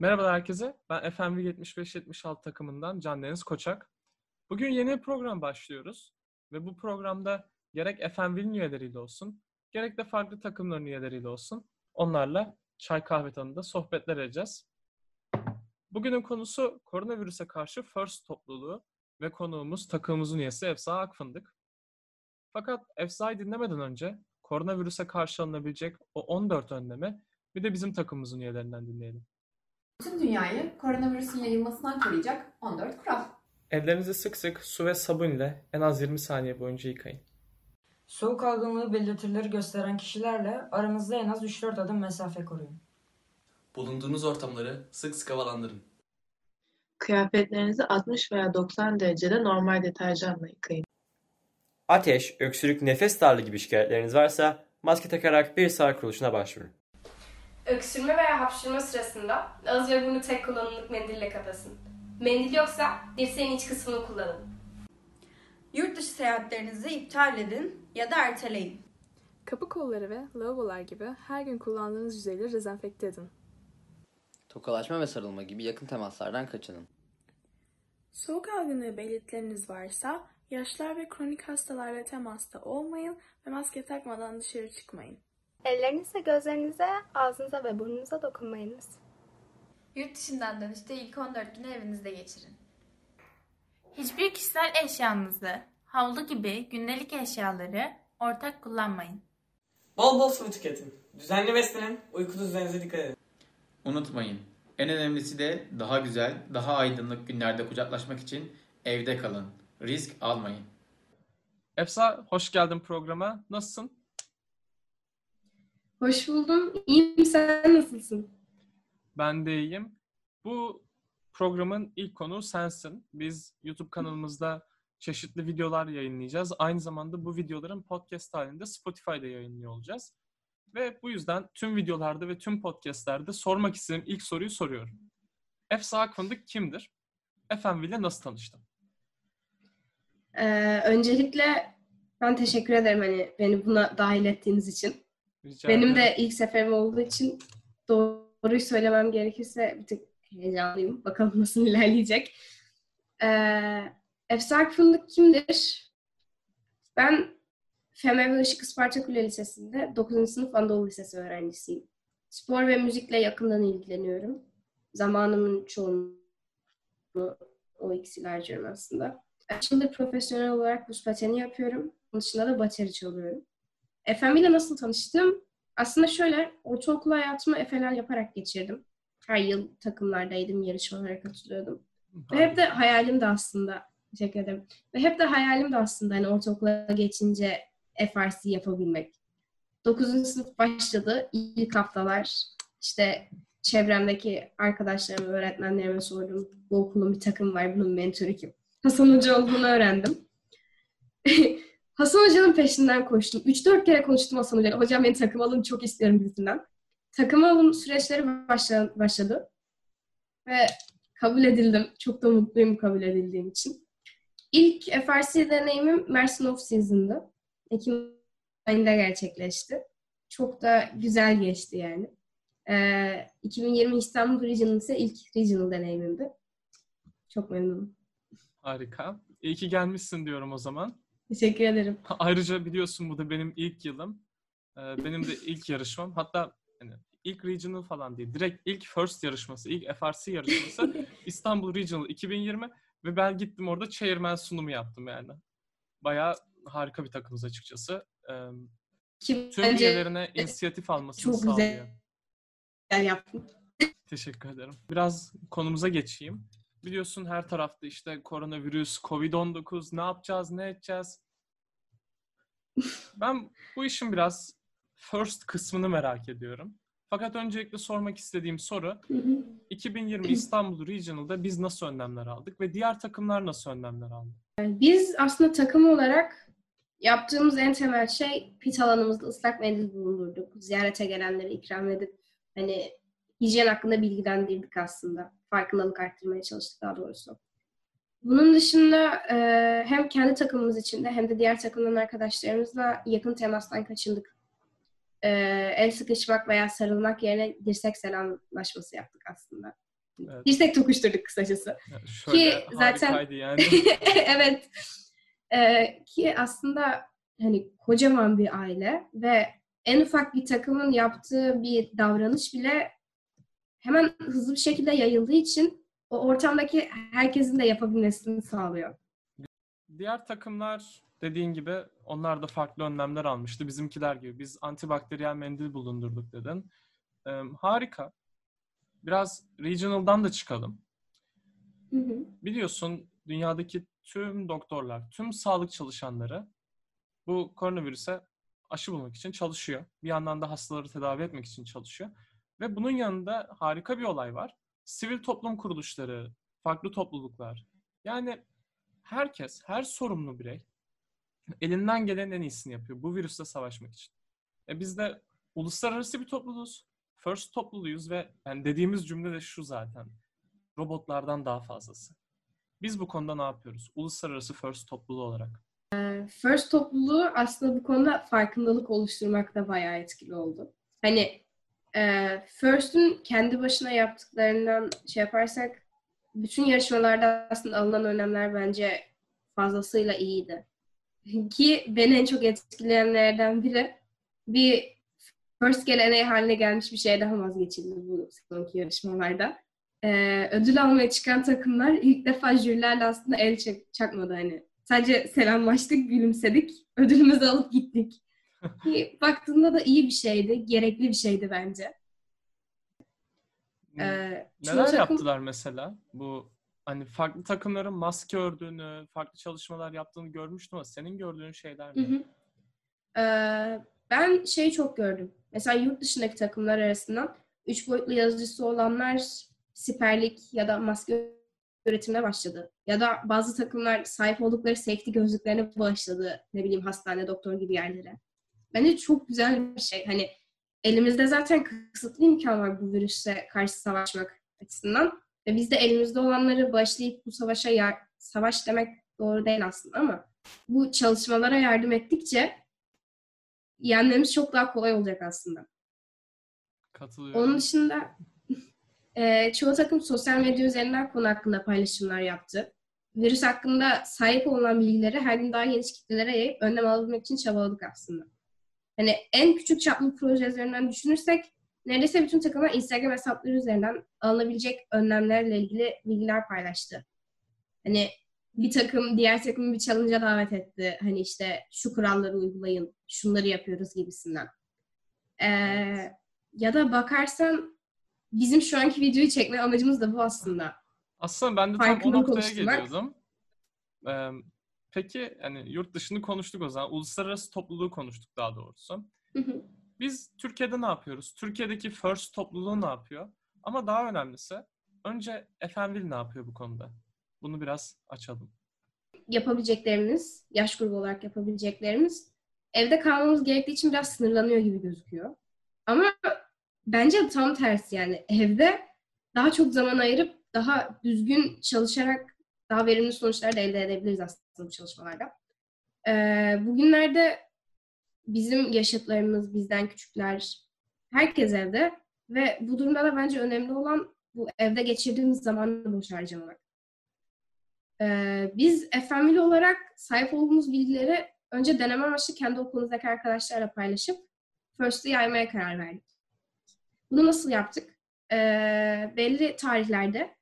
Merhaba herkese. Ben FMV 75-76 takımından Can Deniz Koçak. Bugün yeni bir program başlıyoruz. Ve bu programda gerek FMV'nin üyeleriyle olsun, gerek de farklı takımların üyeleriyle olsun onlarla çay kahve tadında sohbetler edeceğiz. Bugünün konusu koronavirüse karşı FIRST topluluğu ve konuğumuz takımımızın üyesi Efsa Akfındık. Fakat Efsa'yı dinlemeden önce koronavirüse karşı alınabilecek o 14 önlemi bir de bizim takımımızın üyelerinden dinleyelim. Tüm dünyayı koronavirüsün yayılmasından koruyacak 14 kural. Ellerinizi sık sık su ve sabun ile en az 20 saniye boyunca yıkayın. Soğuk algınlığı belirtileri gösteren kişilerle aranızda en az 3-4 adım mesafe koruyun. Bulunduğunuz ortamları sık sık havalandırın. Kıyafetlerinizi 60 veya 90 derecede normal deterjanla yıkayın. Ateş, öksürük, nefes darlığı gibi şikayetleriniz varsa maske takarak bir sağlık kuruluşuna başvurun. Öksürme veya hapşırma sırasında ağız ve burnu tek kullanımlık mendille kapasın. Mendil yoksa dirseğin iç kısmını kullanın. Yurt dışı seyahatlerinizi iptal edin ya da erteleyin. Kapı kolları ve lavabolar gibi her gün kullandığınız yüzeyleri dezenfekte edin. Tokalaşma ve sarılma gibi yakın temaslardan kaçının. Soğuk algınlığı belirtileriniz varsa yaşlar ve kronik hastalarla temasta olmayın ve maske takmadan dışarı çıkmayın. Ellerinize, gözlerinize, ağzınıza ve burnunuza dokunmayınız. Yurt dışından dönüşte ilk 14 günü evinizde geçirin. Hiçbir kişisel eşyanızı, havlu gibi gündelik eşyaları ortak kullanmayın. Bol bol sıvı tüketin. Düzenli beslenin, uyku düzeninize dikkat edin. Unutmayın, en önemlisi de daha güzel, daha aydınlık günlerde kucaklaşmak için evde kalın. Risk almayın. Efsa, hoş geldin programa. Nasılsın? Hoş buldum. İyiyim. Sen nasılsın? Ben de iyiyim. Bu programın ilk konuğu sensin. Biz YouTube kanalımızda çeşitli videolar yayınlayacağız. Aynı zamanda bu videoların podcast halinde Spotify'da yayınlıyor olacağız. Ve bu yüzden tüm videolarda ve tüm podcastlerde sormak istediğim ilk soruyu soruyorum. Efsa Akfındık kimdir? FMV ile nasıl tanıştın? Ee, öncelikle ben teşekkür ederim hani beni buna dahil ettiğiniz için. Rica Benim ederim. de ilk seferim olduğu için doğruyu söylemem gerekirse bir tık heyecanlıyım. Bakalım nasıl ilerleyecek. Ee, Efsar Fındık kimdir? Ben FEME ve Işık Isparta Kule Lisesi'nde 9. sınıf Anadolu Lisesi öğrencisiyim. Spor ve müzikle yakından ilgileniyorum. Zamanımın çoğunu o ikisiyle harcıyorum aslında. Şimdi profesyonel olarak buz pateni yapıyorum. Onun dışında da bateri çalıyorum. FM ile nasıl tanıştım? Aslında şöyle, ortaokul hayatımı Efe'ler yaparak geçirdim. Her yıl takımlardaydım, yarışmalara katılıyordum. Ve hep de hayalim de aslında, teşekkür ederim. Ve hep de hayalim de aslında hani ortaokula geçince FRC yapabilmek. 9. sınıf başladı. İlk haftalar işte çevremdeki arkadaşlarıma, öğretmenlerime sordum. Bu okulun bir takım var, bunun mentörü kim? Hasan Hoca olduğunu öğrendim. Hasan Hoca'nın peşinden koştum. 3-4 kere konuştum Hasan Hoca'yla. Hocam beni takım alın çok istiyorum gibisinden. Takım alım süreçleri başla- başladı. Ve kabul edildim. Çok da mutluyum kabul edildiğim için. İlk FRC deneyimim Mersin Off Season'dı. Ekim ayında gerçekleşti. Çok da güzel geçti yani. Ee, 2020 İstanbul Regional ise ilk regional deneyimimdi. Çok memnunum. Harika. İyi ki gelmişsin diyorum o zaman. Teşekkür ederim. Ayrıca biliyorsun bu da benim ilk yılım. Ee, benim de ilk yarışmam. Hatta hani ilk regional falan değil. Direkt ilk first yarışması, ilk FRC yarışması İstanbul Regional 2020 ve ben gittim orada chairman sunumu yaptım yani. Bayağı harika bir takımız açıkçası. Ee, Ki tüm üyelerine inisiyatif almasını çok sağlıyor. güzel. Güzel yaptın. Teşekkür ederim. Biraz konumuza geçeyim. Biliyorsun her tarafta işte koronavirüs, Covid-19 ne yapacağız, ne edeceğiz? Ben bu işin biraz first kısmını merak ediyorum. Fakat öncelikle sormak istediğim soru 2020 İstanbul Regional'da biz nasıl önlemler aldık ve diğer takımlar nasıl önlemler aldı? Biz aslında takım olarak yaptığımız en temel şey pit alanımızda ıslak mendil bulundurduk. Ziyarete gelenlere ikram edip hani hijyen hakkında bilgilendirdik aslında. Farkındalık arttırmaya çalıştık daha doğrusu. Bunun dışında e, hem kendi takımımız içinde hem de diğer takımdan arkadaşlarımızla yakın temastan kaçındık. E, el sıkışmak veya sarılmak yerine dirsek selamlaşması yaptık aslında. Evet. Dirsek tokuşturduk kısacası. Ya şöyle ki zaten yani. evet Ee, ki aslında hani kocaman bir aile ve en ufak bir takımın yaptığı bir davranış bile hemen hızlı bir şekilde yayıldığı için o ortamdaki herkesin de yapabilmesini sağlıyor. Diğer takımlar dediğin gibi onlar da farklı önlemler almıştı. Bizimkiler gibi. Biz antibakteriyel mendil bulundurduk dedin. Ee, harika. Biraz regional'dan da çıkalım. Hı hı. Biliyorsun dünyadaki tüm doktorlar, tüm sağlık çalışanları bu koronavirüse aşı bulmak için çalışıyor. Bir yandan da hastaları tedavi etmek için çalışıyor. Ve bunun yanında harika bir olay var. Sivil toplum kuruluşları, farklı topluluklar. Yani herkes, her sorumlu birey elinden gelen en iyisini yapıyor bu virüsle savaşmak için. E biz de uluslararası bir topluluğuz. First topluluğuyuz ve yani dediğimiz cümle de şu zaten. Robotlardan daha fazlası. Biz bu konuda ne yapıyoruz? Uluslararası First topluluğu olarak. First topluluğu aslında bu konuda farkındalık oluşturmakta bayağı etkili oldu. Hani e, First'ün kendi başına yaptıklarından şey yaparsak bütün yarışmalarda aslında alınan önlemler bence fazlasıyla iyiydi. Ki beni en çok etkileyenlerden biri bir first geleneği haline gelmiş bir şeyden vazgeçildi bu sonraki yarışmalarda. Ee, ödül almaya çıkan takımlar ilk defa jürilerle aslında el çak- çakmadı hani. Sadece selamlaştık, gülümsedik, ödülümüzü alıp gittik. Ki baktığında da iyi bir şeydi, gerekli bir şeydi bence. Ee, çoğu Neler takım- yaptılar mesela? Bu hani farklı takımların maske ördüğünü, farklı çalışmalar yaptığını görmüştüm ama senin gördüğün şeyler ne? hı. Ee, ben şeyi çok gördüm. Mesela yurt dışındaki takımlar arasından üç boyutlu yazıcısı olanlar siperlik ya da maske üretimine başladı. Ya da bazı takımlar sahip oldukları safety gözlüklerine bağışladı. Ne bileyim hastane, doktor gibi yerlere. Bence çok güzel bir şey. Hani elimizde zaten kısıtlı imkan var bu virüse karşı savaşmak açısından. Ve biz de elimizde olanları başlayıp bu savaşa yar- savaş demek doğru değil aslında ama bu çalışmalara yardım ettikçe yenmemiz çok daha kolay olacak aslında. Katılıyorum. Onun dışında e, çoğu takım sosyal medya üzerinden konu hakkında paylaşımlar yaptı. Virüs hakkında sahip olunan bilgileri her gün daha geniş kitlelere yayıp önlem alabilmek için çabaladık aslında. Hani en küçük çaplı proje üzerinden düşünürsek neredeyse bütün takımlar Instagram hesapları üzerinden alınabilecek önlemlerle ilgili bilgiler paylaştı. Hani bir takım diğer takımı bir challenge'a davet etti. Hani işte şu kuralları uygulayın, şunları yapıyoruz gibisinden. Ee, ya da bakarsan bizim şu anki videoyu çekme amacımız da bu aslında. Aslında ben de tam o noktaya geliyordum. Ee, peki yani yurt dışını konuştuk o zaman. Uluslararası topluluğu konuştuk daha doğrusu. Hı hı. Biz Türkiye'de ne yapıyoruz? Türkiye'deki First topluluğu ne yapıyor? Ama daha önemlisi önce Efendim ne yapıyor bu konuda? Bunu biraz açalım. yapabileceklerimiz, yaş grubu olarak yapabileceklerimiz evde kalmamız gerektiği için biraz sınırlanıyor gibi gözüküyor. Ama bence tam tersi yani evde daha çok zaman ayırıp daha düzgün çalışarak daha verimli sonuçlar da elde edebiliriz aslında bu çalışmalarda. Ee, bugünlerde bizim yaşıtlarımız, bizden küçükler, herkes evde ve bu durumda da bence önemli olan bu evde geçirdiğimiz zamanı boş harcamamak. Ee, biz FM'li olarak sahip olduğumuz bilgileri önce deneme amaçlı kendi okulumuzdaki arkadaşlarla paylaşıp First'ı yaymaya karar verdik. Bunu nasıl yaptık? Ee, belli tarihlerde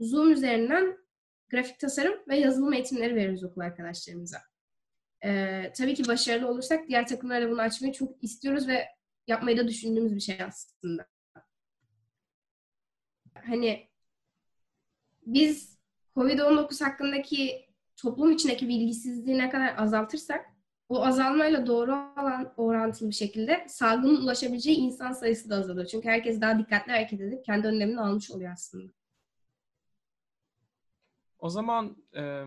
Zoom üzerinden grafik tasarım ve yazılım eğitimleri veriyoruz okul arkadaşlarımıza. Ee, tabii ki başarılı olursak diğer takımlarla bunu açmayı çok istiyoruz ve yapmayı da düşündüğümüz bir şey aslında. Hani biz COVID-19 hakkındaki toplum içindeki bilgisizliği ne kadar azaltırsak o azalmayla doğru olan orantılı bir şekilde salgının ulaşabileceği insan sayısı da azalıyor. Çünkü herkes daha dikkatli hareket edip kendi önlemini almış oluyor aslında. O zaman e,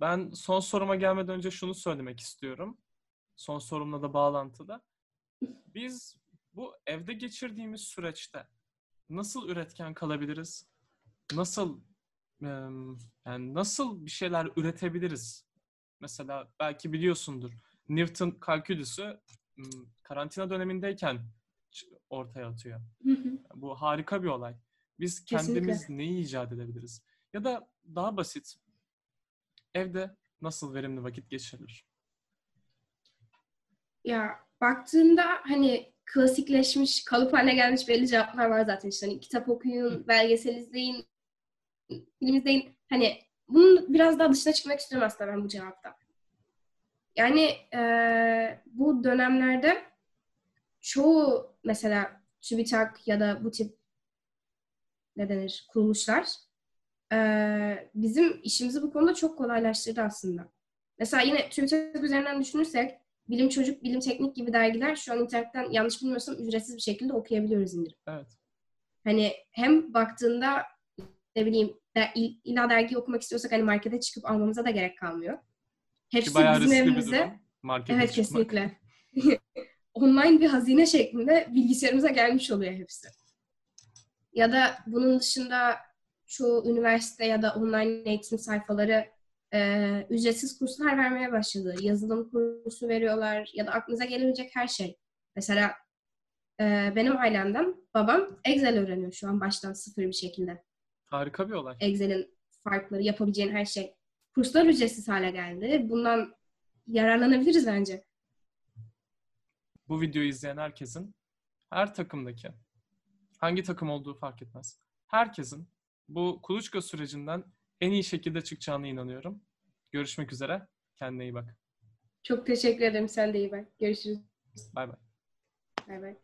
ben son soruma gelmeden önce şunu söylemek istiyorum. Son sorumla da bağlantıda. Biz bu evde geçirdiğimiz süreçte nasıl üretken kalabiliriz? Nasıl e, yani nasıl bir şeyler üretebiliriz? Mesela belki biliyorsundur. Newton kalkülüsü karantina dönemindeyken ortaya atıyor. Bu harika bir olay. Biz Kesinlikle. kendimiz neyi icat edebiliriz? Ya da daha basit, evde nasıl verimli vakit geçirilir? Ya baktığında hani klasikleşmiş, kalıp haline gelmiş belli cevaplar var zaten işte. Hani kitap okuyun, belgesel izleyin, film izleyin. Hani bunun biraz daha dışına çıkmak istiyorum aslında ben bu cevapta. Yani eee, bu dönemlerde çoğu mesela TÜBİTAK ya da bu tip ne denir kuruluşlar eee, bizim işimizi bu konuda çok kolaylaştırdı aslında. Mesela yine TÜBİTAK üzerinden düşünürsek Bilim Çocuk, Bilim Teknik gibi dergiler şu an internetten yanlış bilmiyorsam ücretsiz bir şekilde okuyabiliyoruz indirip. Evet. Hani hem baktığında ne bileyim de, il- illa dergi okumak istiyorsak hani markete çıkıp almamıza da gerek kalmıyor. Hepsi bizim evimize. Markete evet çıkmak. kesinlikle. Online bir hazine şeklinde bilgisayarımıza gelmiş oluyor hepsi. Ya da bunun dışında çoğu üniversite ya da online eğitim sayfaları e, ücretsiz kurslar vermeye başladı. Yazılım kursu veriyorlar ya da aklınıza gelebilecek her şey. Mesela e, benim ailemden babam Excel öğreniyor şu an baştan sıfır bir şekilde. Harika bir olay. Excel'in farkları, yapabileceğin her şey. Kurslar ücretsiz hale geldi. Bundan yararlanabiliriz bence. Bu videoyu izleyen herkesin her takımdaki hangi takım olduğu fark etmez. Herkesin bu kuluçka sürecinden en iyi şekilde çıkacağına inanıyorum. Görüşmek üzere. Kendine iyi bak. Çok teşekkür ederim. Sen de iyi bak. Görüşürüz. Bay bay. Bay bay.